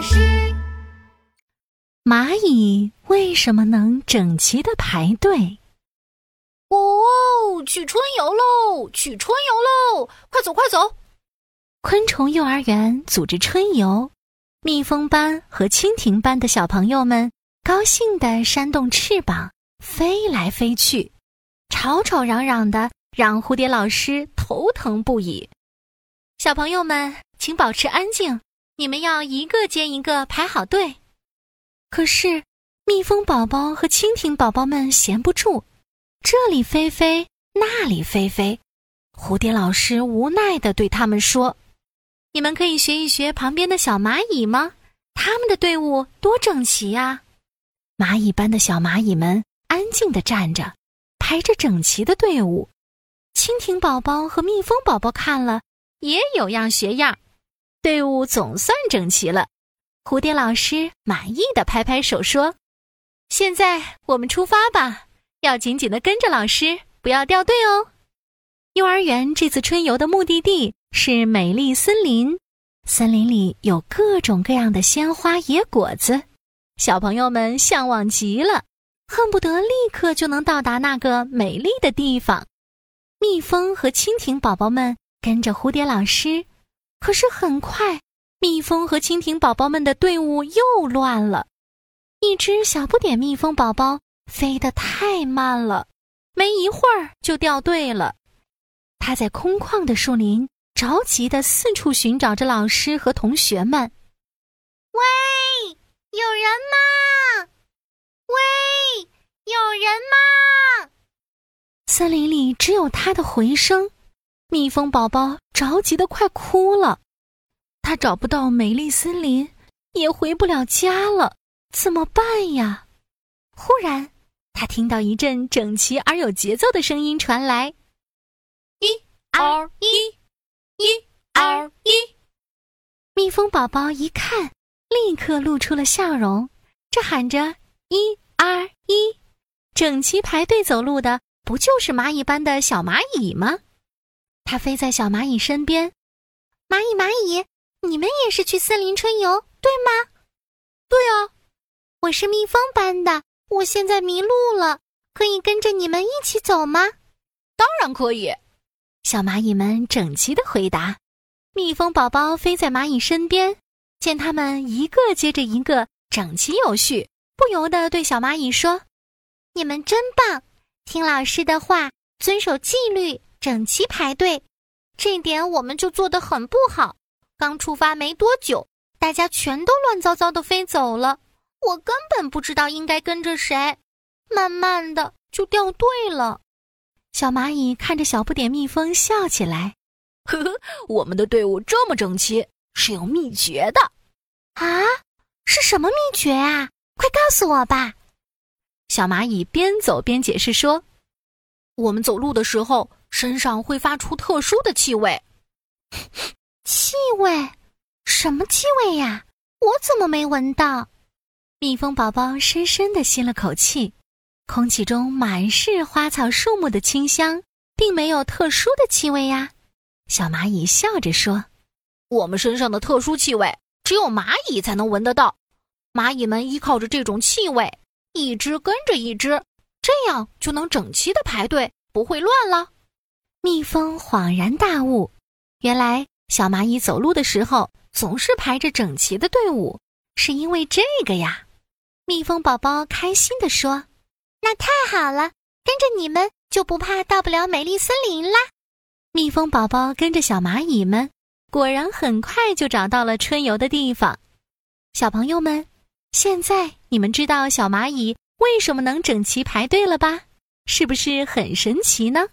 老师，蚂蚁为什么能整齐的排队？哦，去春游喽！去春游喽！快走快走！昆虫幼儿园组织春游，蜜蜂班和蜻蜓班的小朋友们高兴地扇动翅膀，飞来飞去，吵吵嚷嚷的，让蝴蝶老师头疼不已。小朋友们，请保持安静，你们要一个接一个排好队。可是，蜜蜂宝宝和蜻蜓宝宝们闲不住，这里飞飞，那里飞飞。蝴蝶老师无奈地对他们说：“你们可以学一学旁边的小蚂蚁吗？他们的队伍多整齐呀！”蚂蚁班的小蚂蚁们安静地站着，排着整齐的队伍。蜻蜓宝宝和蜜蜂宝宝看了。也有样学样，队伍总算整齐了。蝴蝶老师满意的拍拍手说：“现在我们出发吧，要紧紧的跟着老师，不要掉队哦。”幼儿园这次春游的目的地是美丽森林，森林里有各种各样的鲜花野果子，小朋友们向往极了，恨不得立刻就能到达那个美丽的地方。蜜蜂和蜻蜓宝宝们。跟着蝴蝶老师，可是很快，蜜蜂和蜻蜓宝宝们的队伍又乱了。一只小不点蜜蜂宝宝飞得太慢了，没一会儿就掉队了。它在空旷的树林着急地四处寻找着老师和同学们。喂，有人吗？喂，有人吗？森林里只有它的回声。蜜蜂宝宝着急的快哭了，他找不到美丽森林，也回不了家了，怎么办呀？忽然，他听到一阵整齐而有节奏的声音传来：“一、二、一，一、二、一。”蜜蜂宝宝一看，立刻露出了笑容，这喊着“一、二、一”，整齐排队走路的，不就是蚂蚁般的小蚂蚁吗？它飞在小蚂蚁身边，蚂蚁蚂蚁，你们也是去森林春游，对吗？对啊，我是蜜蜂班的，我现在迷路了，可以跟着你们一起走吗？当然可以。小蚂蚁们整齐的回答。蜜蜂宝宝飞在蚂蚁身边，见它们一个接着一个整齐有序，不由得对小蚂蚁说：“你们真棒，听老师的话，遵守纪律。”整齐排队，这点我们就做得很不好。刚出发没多久，大家全都乱糟糟的飞走了，我根本不知道应该跟着谁，慢慢的就掉队了。小蚂蚁看着小不点蜜蜂笑起来：“呵呵，我们的队伍这么整齐，是有秘诀的。啊，是什么秘诀啊？快告诉我吧！”小蚂蚁边走边解释说：“我们走路的时候。”身上会发出特殊的气味，气味？什么气味呀？我怎么没闻到？蜜蜂宝宝深深的吸了口气，空气中满是花草树木的清香，并没有特殊的气味呀。小蚂蚁笑着说：“我们身上的特殊气味，只有蚂蚁才能闻得到。蚂蚁们依靠着这种气味，一只跟着一只，这样就能整齐的排队，不会乱了。”蜜蜂恍然大悟，原来小蚂蚁走路的时候总是排着整齐的队伍，是因为这个呀。蜜蜂宝宝开心地说：“那太好了，跟着你们就不怕到不了美丽森林啦。”蜜蜂宝宝跟着小蚂蚁们，果然很快就找到了春游的地方。小朋友们，现在你们知道小蚂蚁为什么能整齐排队了吧？是不是很神奇呢？